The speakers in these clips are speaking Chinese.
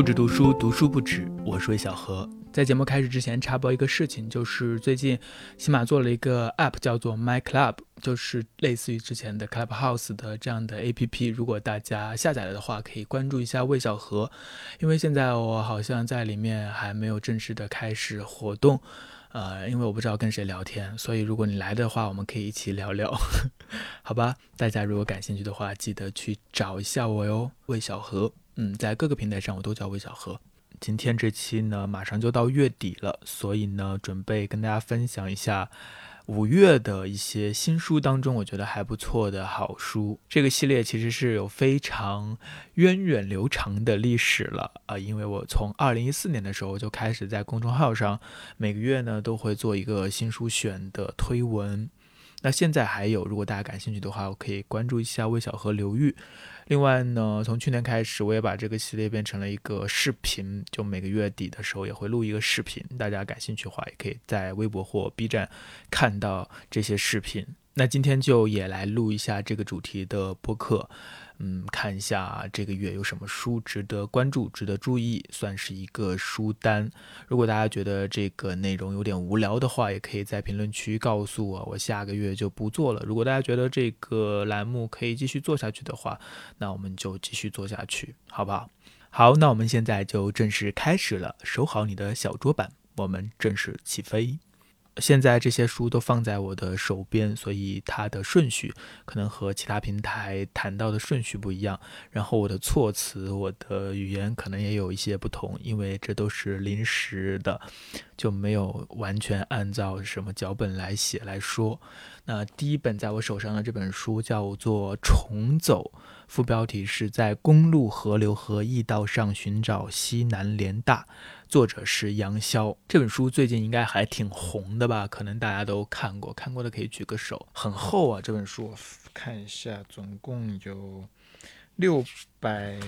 不止读书，读书不止。我是魏小何。在节目开始之前，插播一个事情，就是最近喜马做了一个 App，叫做 My Club，就是类似于之前的 Clubhouse 的这样的 APP。如果大家下载了的话，可以关注一下魏小何，因为现在我好像在里面还没有正式的开始活动，呃，因为我不知道跟谁聊天，所以如果你来的话，我们可以一起聊聊，好吧？大家如果感兴趣的话，记得去找一下我哟，魏小何。嗯，在各个平台上我都叫魏小何。今天这期呢，马上就到月底了，所以呢，准备跟大家分享一下五月的一些新书当中，我觉得还不错的好书。这个系列其实是有非常源远流长的历史了啊，因为我从二零一四年的时候就开始在公众号上每个月呢都会做一个新书选的推文。那现在还有，如果大家感兴趣的话，我可以关注一下魏小河流域。另外呢，从去年开始，我也把这个系列变成了一个视频，就每个月底的时候也会录一个视频。大家感兴趣的话，也可以在微博或 B 站看到这些视频。那今天就也来录一下这个主题的播客。嗯，看一下这个月有什么书值得关注、值得注意，算是一个书单。如果大家觉得这个内容有点无聊的话，也可以在评论区告诉我，我下个月就不做了。如果大家觉得这个栏目可以继续做下去的话，那我们就继续做下去，好不好？好，那我们现在就正式开始了。收好你的小桌板，我们正式起飞。现在这些书都放在我的手边，所以它的顺序可能和其他平台谈到的顺序不一样。然后我的措辞、我的语言可能也有一些不同，因为这都是临时的，就没有完全按照什么脚本来写来说。那第一本在我手上的这本书叫做《重走》，副标题是在公路、河流和驿道上寻找西南联大。作者是杨潇，这本书最近应该还挺红的吧？可能大家都看过，看过的可以举个手。很厚啊，这本书，看一下，总共有六百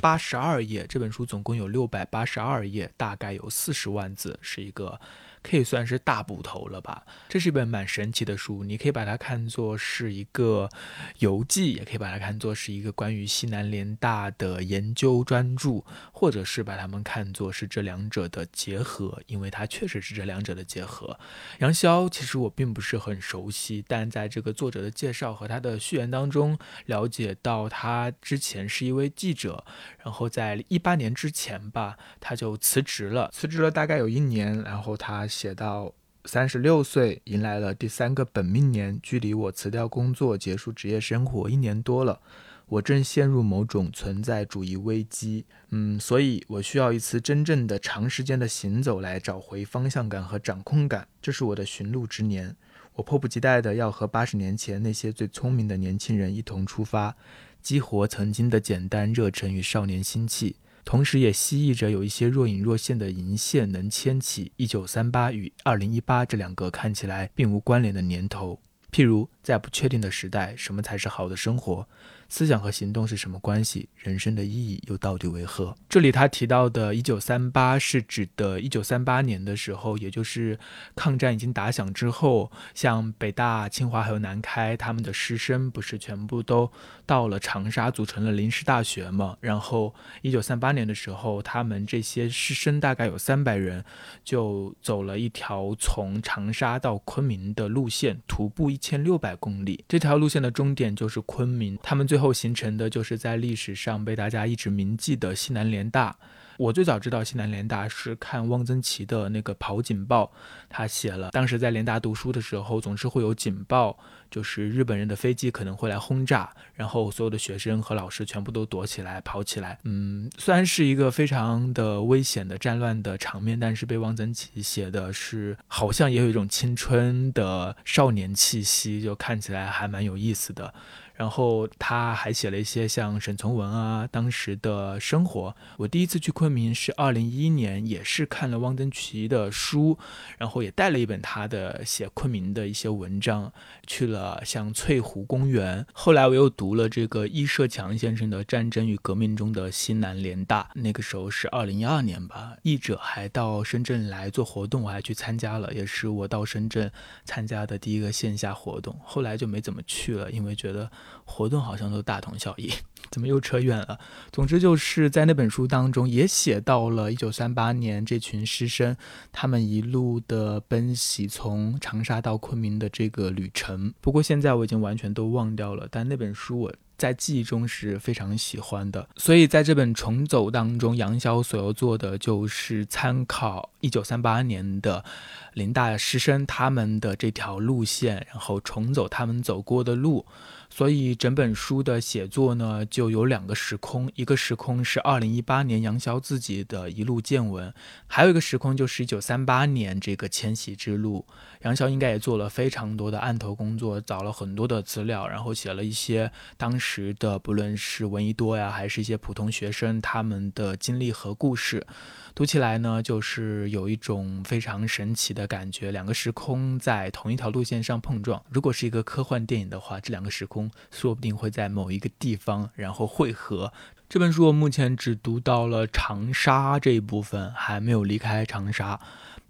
八十二页。这本书总共有六百八十二页，大概有四十万字，是一个。可以算是大部头了吧。这是一本蛮神奇的书，你可以把它看作是一个游记，也可以把它看作是一个关于西南联大的研究专著，或者是把它们看作是这两者的结合，因为它确实是这两者的结合。杨潇其实我并不是很熟悉，但在这个作者的介绍和他的序言当中，了解到他之前是一位记者，然后在一八年之前吧，他就辞职了，辞职了大概有一年，然后他。写到三十六岁，迎来了第三个本命年，距离我辞掉工作、结束职业生活一年多了，我正陷入某种存在主义危机。嗯，所以我需要一次真正的长时间的行走来找回方向感和掌控感。这是我的寻路之年，我迫不及待的要和八十年前那些最聪明的年轻人一同出发，激活曾经的简单热忱与少年心气。同时，也蜥蜴着有一些若隐若现的银线，能牵起一九三八与二零一八这两个看起来并无关联的年头。譬如，在不确定的时代，什么才是好的生活？思想和行动是什么关系？人生的意义又到底为何？这里他提到的“一九三八”是指的一九三八年的时候，也就是抗战已经打响之后，像北大、清华还有南开，他们的师生不是全部都到了长沙，组成了临时大学嘛？然后一九三八年的时候，他们这些师生大概有三百人，就走了一条从长沙到昆明的路线，徒步一千六百公里。这条路线的终点就是昆明，他们最最后形成的就是在历史上被大家一直铭记的西南联大。我最早知道西南联大是看汪曾祺的那个《跑警报》，他写了，当时在联大读书的时候，总是会有警报，就是日本人的飞机可能会来轰炸，然后所有的学生和老师全部都躲起来跑起来。嗯，虽然是一个非常的危险的战乱的场面，但是被汪曾祺写的是好像也有一种青春的少年气息，就看起来还蛮有意思的。然后他还写了一些像沈从文啊当时的生活。我第一次去昆明是二零一一年，也是看了汪曾祺的书，然后也带了一本他的写昆明的一些文章，去了像翠湖公园。后来我又读了这个易社强先生的《战争与革命中的西南联大》，那个时候是二零一二年吧。译者还到深圳来做活动，我还去参加了，也是我到深圳参加的第一个线下活动。后来就没怎么去了，因为觉得活动好像都大同小异。怎么又扯远了？总之就是在那本书当中也写到了一九三八年这群师生他们一路的奔袭，从长沙到昆明的这个旅程。不过现在我已经完全都忘掉了，但那本书我在记忆中是非常喜欢的。所以在这本重走当中，杨潇所要做的就是参考一九三八年的林大师生他们的这条路线，然后重走他们走过的路。所以整本书的写作呢，就有两个时空，一个时空是二零一八年杨潇自己的一路见闻，还有一个时空就是一九三八年这个迁徙之路。杨潇应该也做了非常多的案头工作，找了很多的资料，然后写了一些当时的不论是闻一多呀，还是一些普通学生他们的经历和故事。读起来呢，就是有一种非常神奇的感觉，两个时空在同一条路线上碰撞。如果是一个科幻电影的话，这两个时空说不定会在某一个地方然后汇合。这本书我目前只读到了长沙这一部分，还没有离开长沙。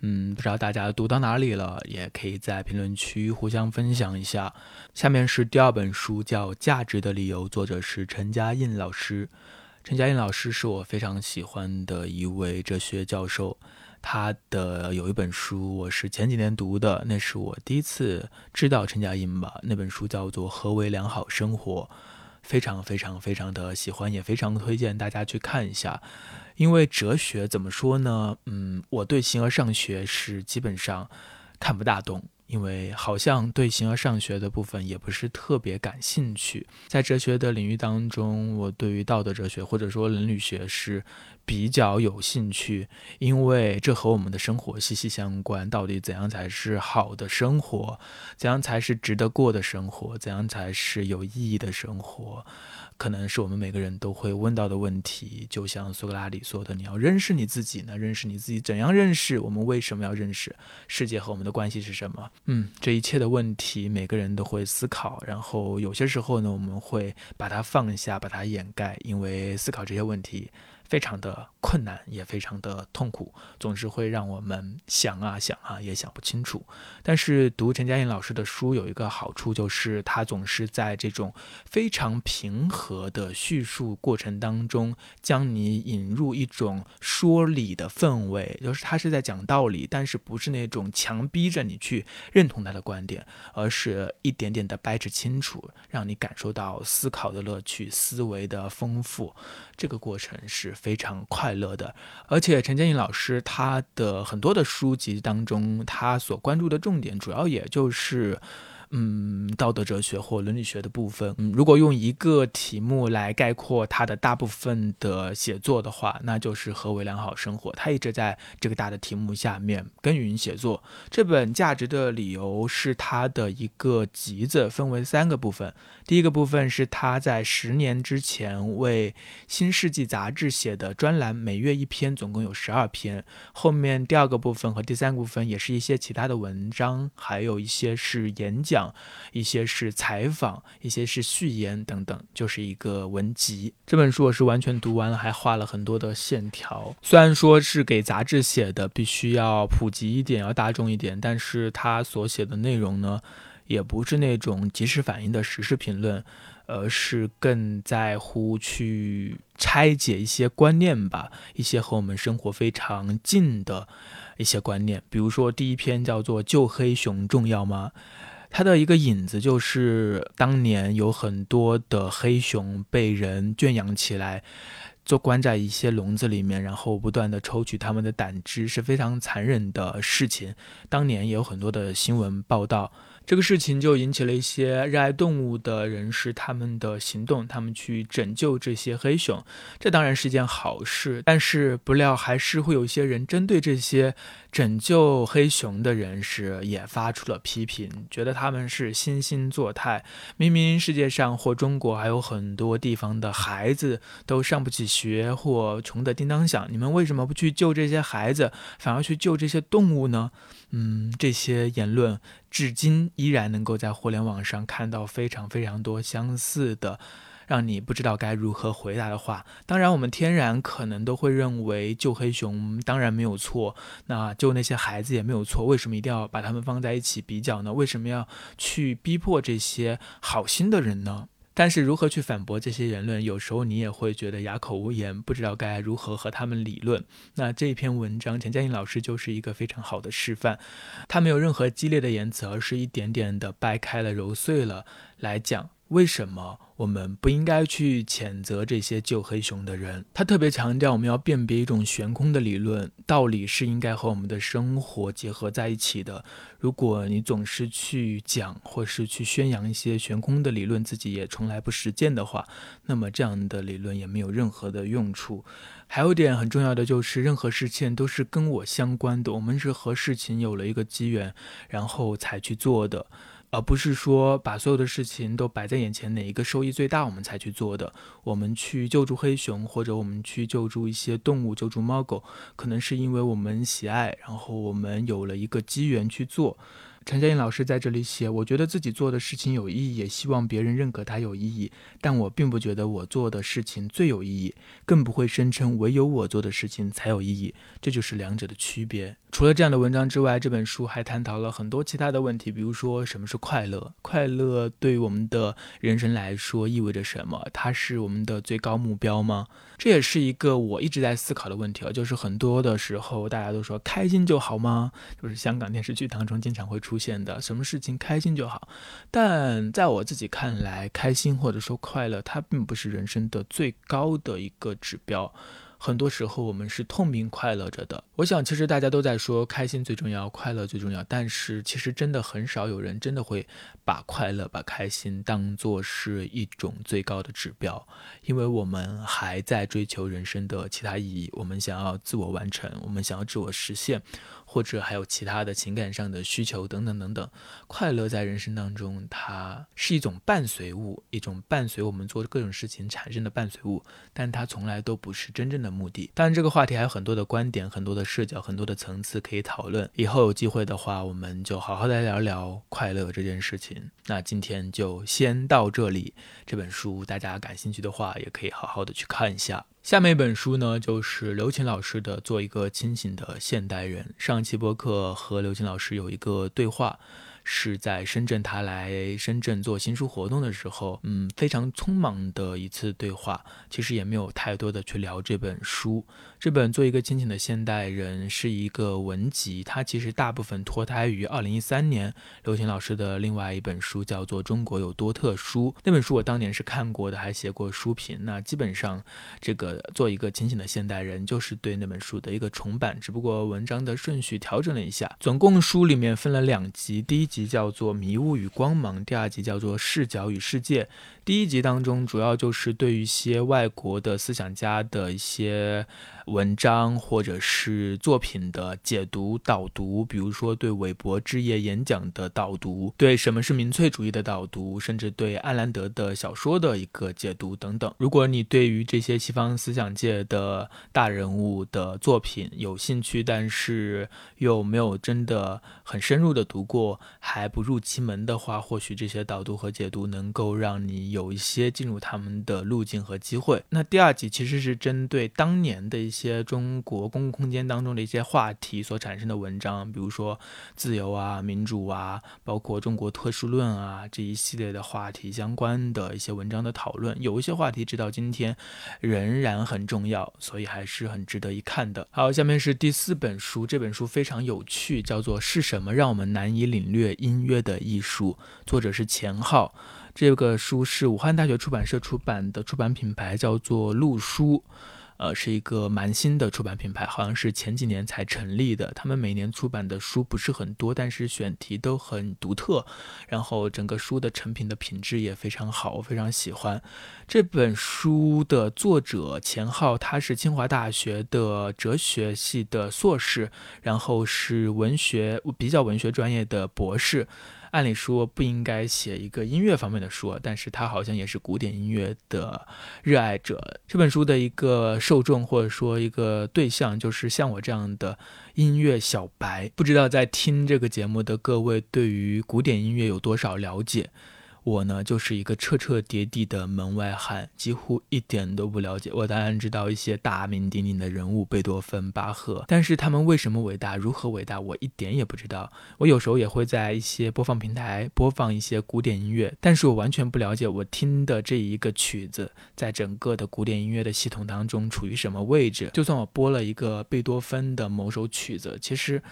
嗯，不知道大家读到哪里了，也可以在评论区互相分享一下。下面是第二本书，叫《价值的理由》，作者是陈嘉映老师。陈嘉映老师是我非常喜欢的一位哲学教授，他的有一本书我是前几年读的，那是我第一次知道陈嘉映吧。那本书叫做《何为良好生活》，非常非常非常的喜欢，也非常推荐大家去看一下。因为哲学怎么说呢？嗯，我对形而上学是基本上看不大懂。因为好像对形而上学的部分也不是特别感兴趣，在哲学的领域当中，我对于道德哲学或者说伦理学是比较有兴趣，因为这和我们的生活息息相关。到底怎样才是好的生活？怎样才是值得过的生活？怎样才是有意义的生活？可能是我们每个人都会问到的问题，就像苏格拉底说的：“你要认识你自己呢？认识你自己，怎样认识？我们为什么要认识世界和我们的关系是什么？”嗯，这一切的问题，每个人都会思考。然后有些时候呢，我们会把它放下，把它掩盖，因为思考这些问题。非常的困难，也非常的痛苦，总是会让我们想啊想啊，也想不清楚。但是读陈嘉映老师的书有一个好处，就是他总是在这种非常平和的叙述过程当中，将你引入一种说理的氛围，就是他是在讲道理，但是不是那种强逼着你去认同他的观点，而是一点点的掰扯清楚，让你感受到思考的乐趣、思维的丰富。这个过程是非常快乐的，而且陈建颖老师他的很多的书籍当中，他所关注的重点主要也就是。嗯，道德哲学或伦理学的部分，嗯，如果用一个题目来概括他的大部分的写作的话，那就是何为良好生活。他一直在这个大的题目下面耕耘写作。这本《价值的理由》是他的一个集子，分为三个部分。第一个部分是他在十年之前为《新世纪》杂志写的专栏，每月一篇，总共有十二篇。后面第二个部分和第三部分也是一些其他的文章，还有一些是演讲。一些是采访，一些是序言等等，就是一个文集。这本书我是完全读完了，还画了很多的线条。虽然说是给杂志写的，必须要普及一点，要大众一点，但是他所写的内容呢，也不是那种即时反应的时事评论，而是更在乎去拆解一些观念吧，一些和我们生活非常近的一些观念。比如说第一篇叫做“救黑熊重要吗？”它的一个影子就是，当年有很多的黑熊被人圈养起来，就关在一些笼子里面，然后不断的抽取它们的胆汁，是非常残忍的事情。当年也有很多的新闻报道。这个事情就引起了一些热爱动物的人士他们的行动，他们去拯救这些黑熊，这当然是一件好事。但是不料还是会有一些人针对这些拯救黑熊的人士也发出了批评，觉得他们是惺惺作态。明明世界上或中国还有很多地方的孩子都上不起学或穷得叮当响，你们为什么不去救这些孩子，反而去救这些动物呢？嗯，这些言论。至今依然能够在互联网上看到非常非常多相似的。让你不知道该如何回答的话，当然我们天然可能都会认为救黑熊当然没有错，那救那些孩子也没有错，为什么一定要把他们放在一起比较呢？为什么要去逼迫这些好心的人呢？但是如何去反驳这些言论，有时候你也会觉得哑口无言，不知道该如何和他们理论。那这篇文章，钱嘉颖老师就是一个非常好的示范，他没有任何激烈的言辞，而是一点点的掰开了揉碎了来讲。为什么我们不应该去谴责这些救黑熊的人？他特别强调，我们要辨别一种悬空的理论，道理是应该和我们的生活结合在一起的。如果你总是去讲或是去宣扬一些悬空的理论，自己也从来不实践的话，那么这样的理论也没有任何的用处。还有一点很重要的就是，任何事情都是跟我相关的，我们是和事情有了一个机缘，然后才去做的。而不是说把所有的事情都摆在眼前，哪一个收益最大，我们才去做的。我们去救助黑熊，或者我们去救助一些动物，救助猫狗，可能是因为我们喜爱，然后我们有了一个机缘去做。陈佳映老师在这里写：“我觉得自己做的事情有意义，也希望别人认可它有意义。但我并不觉得我做的事情最有意义，更不会声称唯有我做的事情才有意义。这就是两者的区别。”除了这样的文章之外，这本书还探讨了很多其他的问题，比如说什么是快乐？快乐对我们的人生来说意味着什么？它是我们的最高目标吗？这也是一个我一直在思考的问题啊。就是很多的时候，大家都说开心就好吗？就是香港电视剧当中经常会出现的，什么事情开心就好。但在我自己看来，开心或者说快乐，它并不是人生的最高的一个指标。很多时候我们是痛并快乐着的。我想，其实大家都在说开心最重要，快乐最重要。但是，其实真的很少有人真的会把快乐、把开心当做是一种最高的指标，因为我们还在追求人生的其他意义。我们想要自我完成，我们想要自我实现。或者还有其他的情感上的需求等等等等，快乐在人生当中，它是一种伴随物，一种伴随我们做各种事情产生的伴随物，但它从来都不是真正的目的。当然，这个话题还有很多的观点、很多的视角、很多的层次可以讨论。以后有机会的话，我们就好好来聊聊快乐这件事情。那今天就先到这里。这本书大家感兴趣的话，也可以好好的去看一下。下面一本书呢，就是刘琴老师的《做一个清醒的现代人》。上期播客和刘琴老师有一个对话。是在深圳，他来深圳做新书活动的时候，嗯，非常匆忙的一次对话，其实也没有太多的去聊这本书。这本做一个清醒的现代人是一个文集，它其实大部分脱胎于二零一三年刘琴老师的另外一本书，叫做《中国有多特殊》。那本书我当年是看过的，还写过书评。那基本上，这个做一个清醒的现代人就是对那本书的一个重版，只不过文章的顺序调整了一下。总共书里面分了两集，第一。集叫做《迷雾与光芒》，第二集叫做《视角与世界》。第一集当中，主要就是对于一些外国的思想家的一些。文章或者是作品的解读导读，比如说对韦伯之夜演讲的导读，对什么是民粹主义的导读，甚至对艾兰德的小说的一个解读等等。如果你对于这些西方思想界的大人物的作品有兴趣，但是又没有真的很深入的读过，还不入其门的话，或许这些导读和解读能够让你有一些进入他们的路径和机会。那第二集其实是针对当年的一。些中国公共空间当中的一些话题所产生的文章，比如说自由啊、民主啊，包括中国特殊论啊这一系列的话题相关的一些文章的讨论，有一些话题直到今天仍然很重要，所以还是很值得一看的。好，下面是第四本书，这本书非常有趣，叫做《是什么让我们难以领略音乐的艺术》，作者是钱浩。这个书是武汉大学出版社出版的，出版品牌叫做路书。呃，是一个蛮新的出版品牌，好像是前几年才成立的。他们每年出版的书不是很多，但是选题都很独特，然后整个书的成品的品质也非常好，我非常喜欢。这本书的作者钱浩，他是清华大学的哲学系的硕士，然后是文学比较文学专业的博士。按理说不应该写一个音乐方面的书，但是他好像也是古典音乐的热爱者。这本书的一个受众或者说一个对象，就是像我这样的音乐小白。不知道在听这个节目的各位对于古典音乐有多少了解？我呢，就是一个彻彻底底的门外汉，几乎一点都不了解。我当然知道一些大名鼎鼎的人物，贝多芬、巴赫，但是他们为什么伟大，如何伟大，我一点也不知道。我有时候也会在一些播放平台播放一些古典音乐，但是我完全不了解我听的这一个曲子，在整个的古典音乐的系统当中处于什么位置。就算我播了一个贝多芬的某首曲子，其实。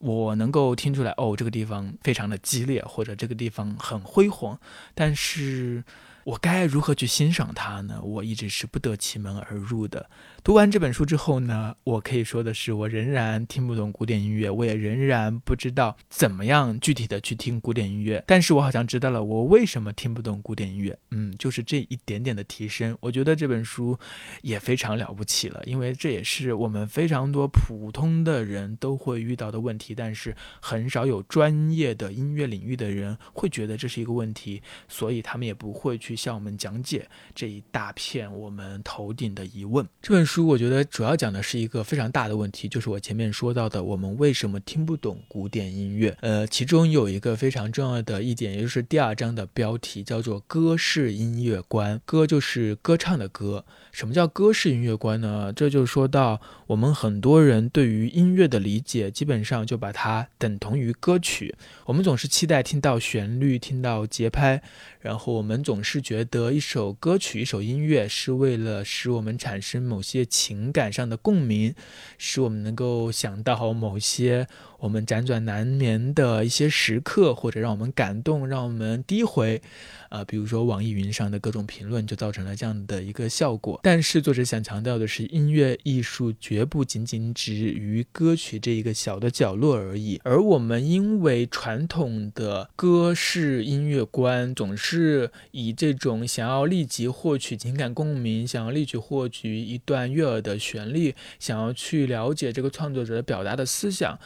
我能够听出来，哦，这个地方非常的激烈，或者这个地方很辉煌，但是。我该如何去欣赏它呢？我一直是不得其门而入的。读完这本书之后呢，我可以说的是，我仍然听不懂古典音乐，我也仍然不知道怎么样具体的去听古典音乐。但是我好像知道了我为什么听不懂古典音乐。嗯，就是这一点点的提升。我觉得这本书也非常了不起了，因为这也是我们非常多普通的人都会遇到的问题，但是很少有专业的音乐领域的人会觉得这是一个问题，所以他们也不会去。向我们讲解这一大片我们头顶的疑问。这本书我觉得主要讲的是一个非常大的问题，就是我前面说到的，我们为什么听不懂古典音乐？呃，其中有一个非常重要的一点，也就是第二章的标题叫做“歌式音乐观”。歌就是歌唱的歌。什么叫歌式音乐观呢？这就说到我们很多人对于音乐的理解，基本上就把它等同于歌曲。我们总是期待听到旋律，听到节拍，然后我们总是觉得一首歌曲、一首音乐是为了使我们产生某些情感上的共鸣，使我们能够想到某些。我们辗转难眠的一些时刻，或者让我们感动、让我们低回，啊，比如说网易云上的各种评论，就造成了这样的一个效果。但是作者想强调的是，音乐艺术绝不仅仅止于歌曲这一个小的角落而已。而我们因为传统的歌式音乐观，总是以这种想要立即获取情感共鸣，想要立即获取一段悦耳的旋律，想要去了解这个创作者表达的思想。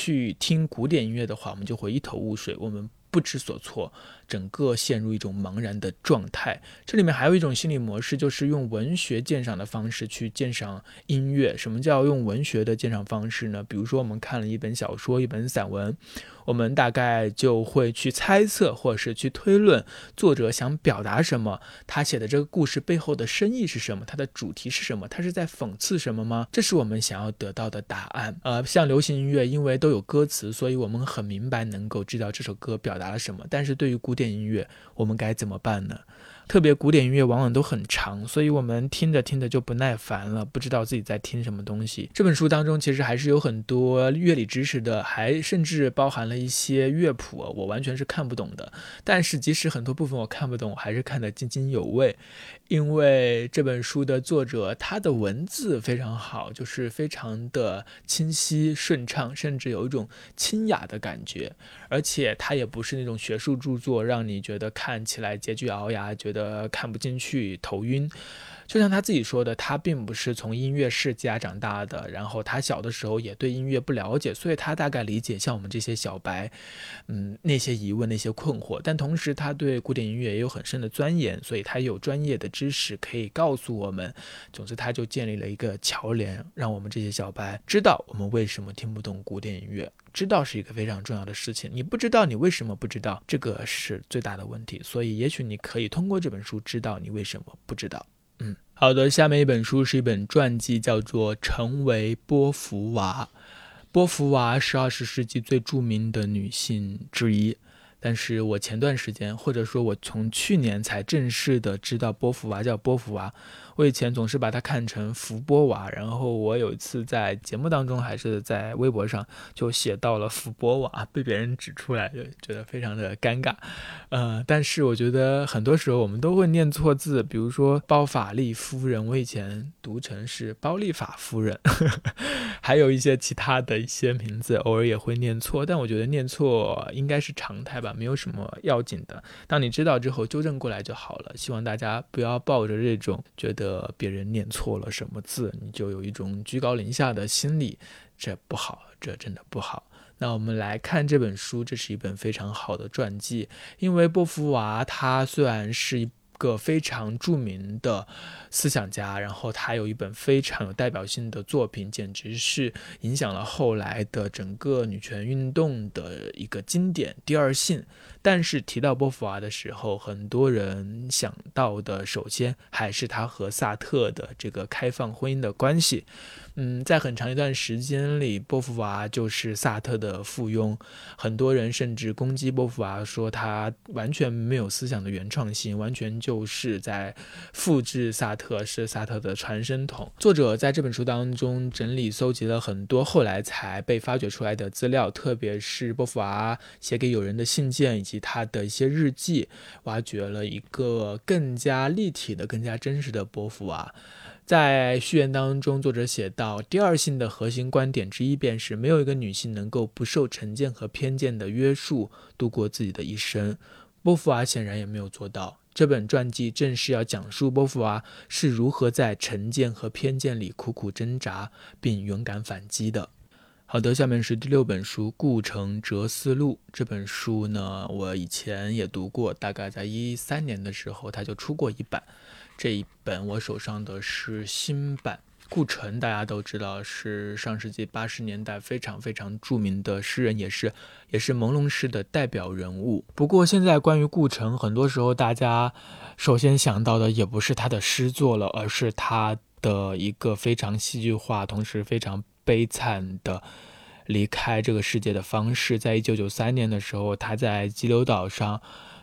去听古典音乐的话，我们就会一头雾水，我们不知所措。整个陷入一种茫然的状态。这里面还有一种心理模式，就是用文学鉴赏的方式去鉴赏音乐。什么叫用文学的鉴赏方式呢？比如说，我们看了一本小说、一本散文，我们大概就会去猜测，或者是去推论作者想表达什么，他写的这个故事背后的深意是什么，它的主题是什么，他是在讽刺什么吗？这是我们想要得到的答案。呃，像流行音乐，因为都有歌词，所以我们很明白，能够知道这首歌表达了什么。但是对于古典电音乐，我们该怎么办呢？特别古典音乐往往都很长，所以我们听着听着就不耐烦了，不知道自己在听什么东西。这本书当中其实还是有很多乐理知识的，还甚至包含了一些乐谱，我完全是看不懂的。但是即使很多部分我看不懂，我还是看得津津有味，因为这本书的作者他的文字非常好，就是非常的清晰顺畅，甚至有一种清雅的感觉。而且他也不是那种学术著作，让你觉得看起来拮据熬牙，觉得。呃，看不进去，头晕。就像他自己说的，他并不是从音乐世家长大的，然后他小的时候也对音乐不了解，所以他大概理解像我们这些小白，嗯，那些疑问、那些困惑。但同时，他对古典音乐也有很深的钻研，所以他有专业的知识可以告诉我们。总之，他就建立了一个桥梁，让我们这些小白知道我们为什么听不懂古典音乐。知道是一个非常重要的事情。你不知道，你为什么不知道？这个是最大的问题。所以，也许你可以通过这本书知道你为什么不知道。好的，下面一本书是一本传记，叫做《成为波伏娃》。波伏娃是二十世纪最著名的女性之一。但是我前段时间，或者说我从去年才正式的知道波伏娃叫波伏娃。我以前总是把它看成福波娃，然后我有一次在节目当中还是在微博上就写到了福波娃，被别人指出来，就觉得非常的尴尬。呃，但是我觉得很多时候我们都会念错字，比如说包法利夫人，我以前读成是包利法夫人，还有一些其他的一些名字，偶尔也会念错。但我觉得念错应该是常态吧，没有什么要紧的。当你知道之后，纠正过来就好了。希望大家不要抱着这种觉得。别人念错了什么字，你就有一种居高临下的心理，这不好，这真的不好。那我们来看这本书，这是一本非常好的传记，因为波伏娃她虽然是一个非常著名的思想家，然后他有一本非常有代表性的作品，简直是影响了后来的整个女权运动的一个经典《第二性》。但是提到波伏娃的时候，很多人想到的首先还是他和萨特的这个开放婚姻的关系。嗯，在很长一段时间里，波伏娃就是萨特的附庸。很多人甚至攻击波伏娃，说他完全没有思想的原创性，完全就是在复制萨特，是萨特的传声筒。作者在这本书当中整理搜集了很多后来才被发掘出来的资料，特别是波伏娃写给友人的信件以及他的一些日记，挖掘了一个更加立体的、更加真实的波伏娃。在序言当中，作者写道：“第二性的核心观点之一便是，没有一个女性能够不受成见和偏见的约束度过自己的一生。”波伏娃显然也没有做到。这本传记正是要讲述波伏娃是如何在成见和偏见里苦苦挣扎，并勇敢反击的。好的，下面是第六本书《顾城哲思录》。这本书呢，我以前也读过，大概在一三年的时候，它就出过一版。这一本我手上的是新版。顾城大家都知道是上世纪八十年代非常非常著名的诗人，也是也是朦胧诗的代表人物。不过现在关于顾城，很多时候大家首先想到的也不是他的诗作了，而是他的一个非常戏剧化，同时非常悲惨的离开这个世界的方式。在一九九三年的时候，他在激流岛上。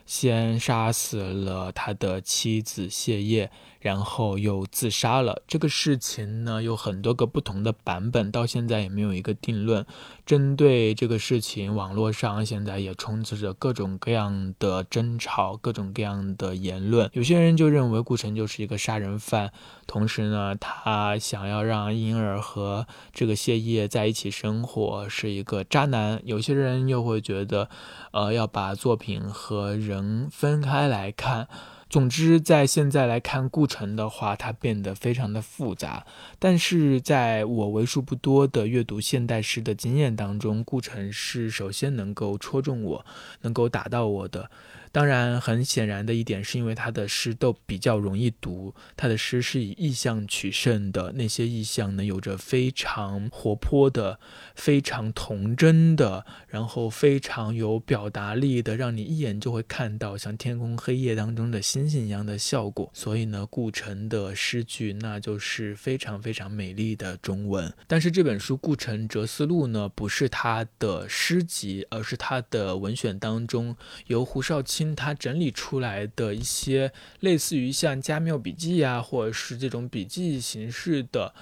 先杀死了他的妻子谢烨。然后又自杀了。这个事情呢，有很多个不同的版本，到现在也没有一个定论。针对这个事情，网络上现在也充斥着各种各样的争吵，各种各样的言论。有些人就认为顾城就是一个杀人犯，同时呢，他想要让婴儿和这个谢烨在一起生活，是一个渣男。有些人又会觉得，呃，要把作品和人分开来看。总之，在现在来看顾城的话，它变得非常的复杂。但是在我为数不多的阅读现代诗的经验当中，顾城是首先能够戳中我，能够打到我的。当然，很显然的一点是因为他的诗都比较容易读，他的诗是以意象取胜的，那些意象呢有着非常活泼的、非常童真的，然后非常有表达力的，让你一眼就会看到像天空黑夜当中的星星一样的效果。所以呢，顾城的诗句那就是非常非常美丽的中文。但是这本书《顾城哲思录》呢，不是他的诗集，而是他的文选当中由胡少听。他整理出来的一些类似于像加缪笔记啊，或者是这种笔记形式的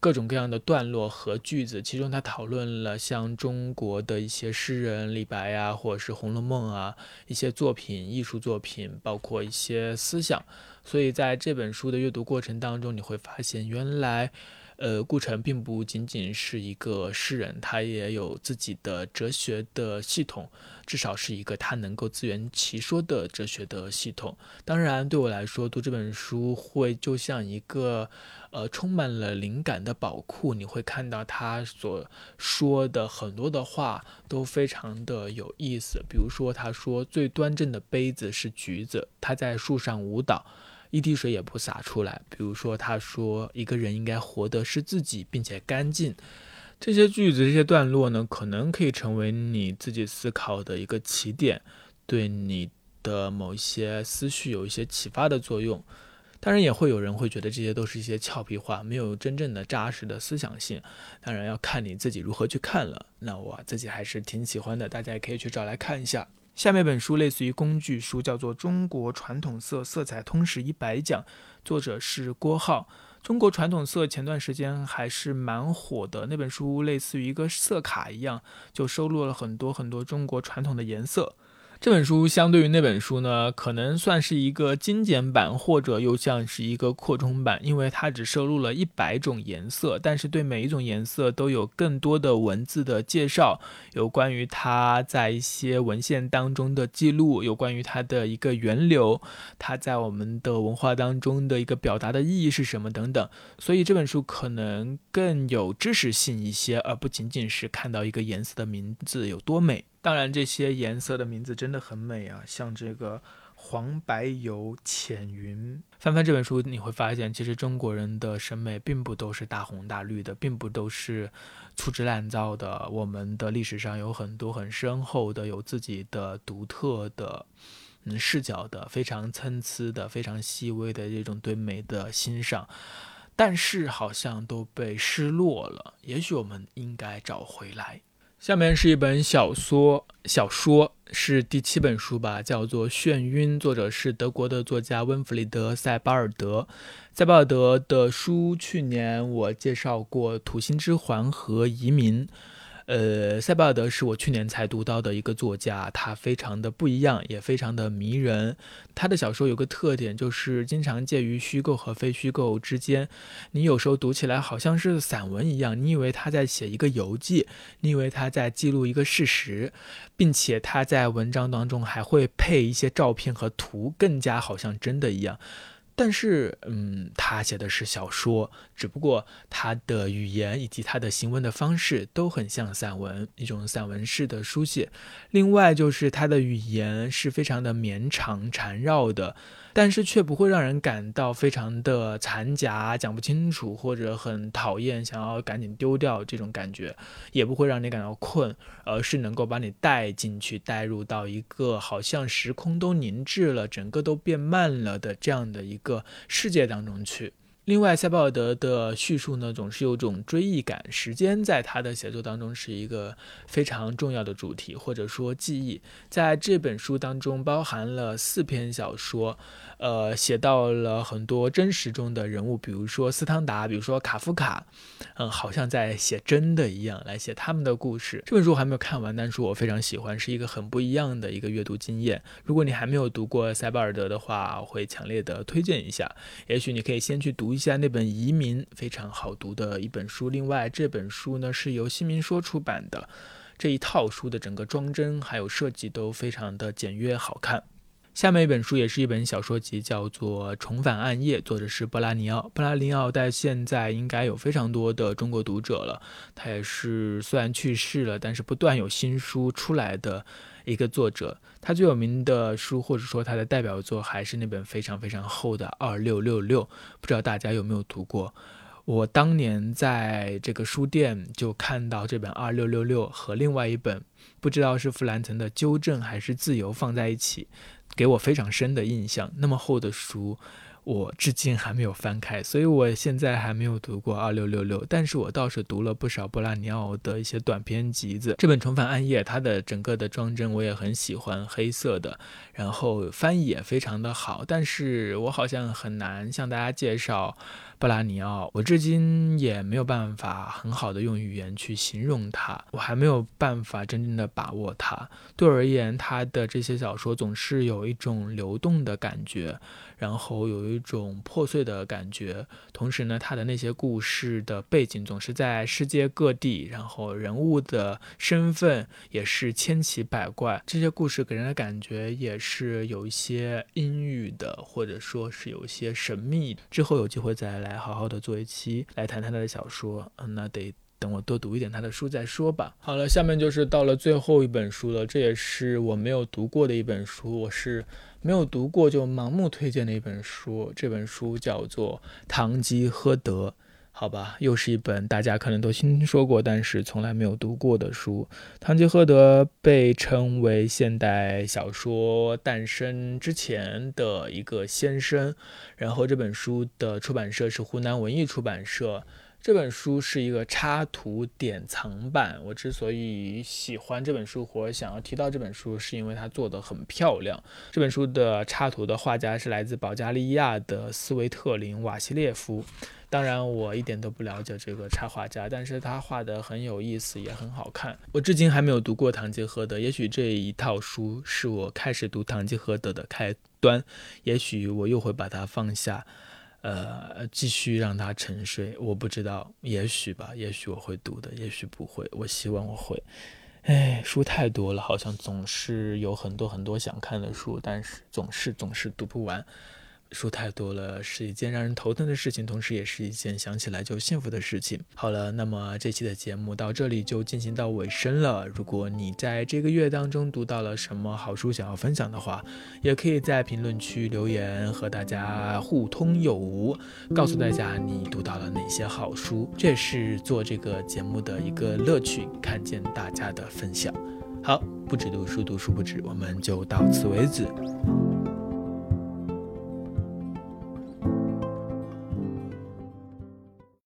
各种各样的段落和句子，其中他讨论了像中国的一些诗人李白啊，或者是《红楼梦》啊一些作品、艺术作品，包括一些思想。所以在这本书的阅读过程当中，你会发现原来。呃，顾城并不仅仅是一个诗人，他也有自己的哲学的系统，至少是一个他能够自圆其说的哲学的系统。当然，对我来说，读这本书会就像一个呃充满了灵感的宝库，你会看到他所说的很多的话都非常的有意思。比如说，他说最端正的杯子是橘子，他在树上舞蹈。一滴水也不洒出来。比如说，他说一个人应该活的是自己，并且干净。这些句子、这些段落呢，可能可以成为你自己思考的一个起点，对你的某一些思绪有一些启发的作用。当然，也会有人会觉得这些都是一些俏皮话，没有真正的扎实的思想性。当然，要看你自己如何去看了。那我自己还是挺喜欢的，大家也可以去找来看一下。下面本书类似于工具书，叫做《中国传统色色彩通识一百讲》，作者是郭浩。中国传统色前段时间还是蛮火的，那本书类似于一个色卡一样，就收录了很多很多中国传统的颜色。这本书相对于那本书呢，可能算是一个精简版，或者又像是一个扩充版，因为它只收录了一百种颜色，但是对每一种颜色都有更多的文字的介绍，有关于它在一些文献当中的记录，有关于它的一个源流，它在我们的文化当中的一个表达的意义是什么等等。所以这本书可能更有知识性一些，而不仅仅是看到一个颜色的名字有多美。当然，这些颜色的名字真的很美啊，像这个黄、白、油、浅、云。翻翻这本书，你会发现，其实中国人的审美并不都是大红大绿的，并不都是粗制滥造的。我们的历史上有很多很深厚的、有自己的独特的嗯视角的、非常参差的、非常细微的这种对美的欣赏，但是好像都被失落了。也许我们应该找回来。下面是一本小说，小说是第七本书吧，叫做《眩晕》，作者是德国的作家温弗里德·塞巴尔德。塞巴尔德的书，去年我介绍过《土星之环》和《移民》。呃，塞巴尔德是我去年才读到的一个作家，他非常的不一样，也非常的迷人。他的小说有个特点，就是经常介于虚构和非虚构之间。你有时候读起来好像是散文一样，你以为他在写一个游记，你以为他在记录一个事实，并且他在文章当中还会配一些照片和图，更加好像真的一样。但是，嗯，他写的是小说，只不过他的语言以及他的行文的方式都很像散文，一种散文式的书写。另外，就是他的语言是非常的绵长缠绕的。但是却不会让人感到非常的残夹，讲不清楚，或者很讨厌，想要赶紧丢掉这种感觉，也不会让你感到困，而是能够把你带进去，带入到一个好像时空都凝滞了，整个都变慢了的这样的一个世界当中去。另外，塞鲍尔德的叙述呢，总是有种追忆感。时间在他的写作当中是一个非常重要的主题，或者说记忆。在这本书当中，包含了四篇小说，呃，写到了很多真实中的人物，比如说斯汤达，比如说卡夫卡，嗯，好像在写真的一样来写他们的故事。这本书我还没有看完，但是我非常喜欢，是一个很不一样的一个阅读经验。如果你还没有读过塞巴尔德的话，我会强烈的推荐一下。也许你可以先去读。一下那本《移民》非常好读的一本书，另外这本书呢是由新民说出版的，这一套书的整个装帧还有设计都非常的简约好看。下面一本书也是一本小说集，叫做《重返暗夜》，作者是波拉尼奥。波拉尼奥在现在应该有非常多的中国读者了，他也是虽然去世了，但是不断有新书出来的。一个作者，他最有名的书或者说他的代表作还是那本非常非常厚的《二六六六》，不知道大家有没有读过？我当年在这个书店就看到这本《二六六六》和另外一本，不知道是弗兰岑的《纠正》还是《自由》放在一起，给我非常深的印象。那么厚的书。我至今还没有翻开，所以我现在还没有读过二六六六，但是我倒是读了不少布拉尼奥的一些短篇集子。这本《重返暗夜》，它的整个的装帧我也很喜欢，黑色的，然后翻译也非常的好，但是我好像很难向大家介绍。布拉尼奥，我至今也没有办法很好的用语言去形容他，我还没有办法真正的把握他。对我而言，他的这些小说总是有一种流动的感觉，然后有一种破碎的感觉。同时呢，他的那些故事的背景总是在世界各地，然后人物的身份也是千奇百怪。这些故事给人的感觉也是有一些阴郁的，或者说是有一些神秘。之后有机会再。来好好的做一期来谈谈他的小说，嗯，那得等我多读一点他的书再说吧。好了，下面就是到了最后一本书了，这也是我没有读过的一本书，我是没有读过就盲目推荐的一本书。这本书叫做《堂吉诃德》。好吧，又是一本大家可能都听说过，但是从来没有读过的书。堂吉诃德被称为现代小说诞生之前的一个先生。然后这本书的出版社是湖南文艺出版社。这本书是一个插图典藏版。我之所以喜欢这本书或想要提到这本书，是因为它做的很漂亮。这本书的插图的画家是来自保加利亚的斯维特林瓦西列夫。当然，我一点都不了解这个插画家，但是他画的很有意思，也很好看。我至今还没有读过《堂吉诃德》，也许这一套书是我开始读《堂吉诃德》的开端，也许我又会把它放下。呃，继续让它沉睡，我不知道，也许吧，也许我会读的，也许不会，我希望我会。哎，书太多了，好像总是有很多很多想看的书，但是总是总是读不完。书太多了是一件让人头疼的事情，同时也是一件想起来就幸福的事情。好了，那么这期的节目到这里就进行到尾声了。如果你在这个月当中读到了什么好书想要分享的话，也可以在评论区留言和大家互通有无，告诉大家你读到了哪些好书。这也是做这个节目的一个乐趣，看见大家的分享。好，不止读书，读书不止，我们就到此为止。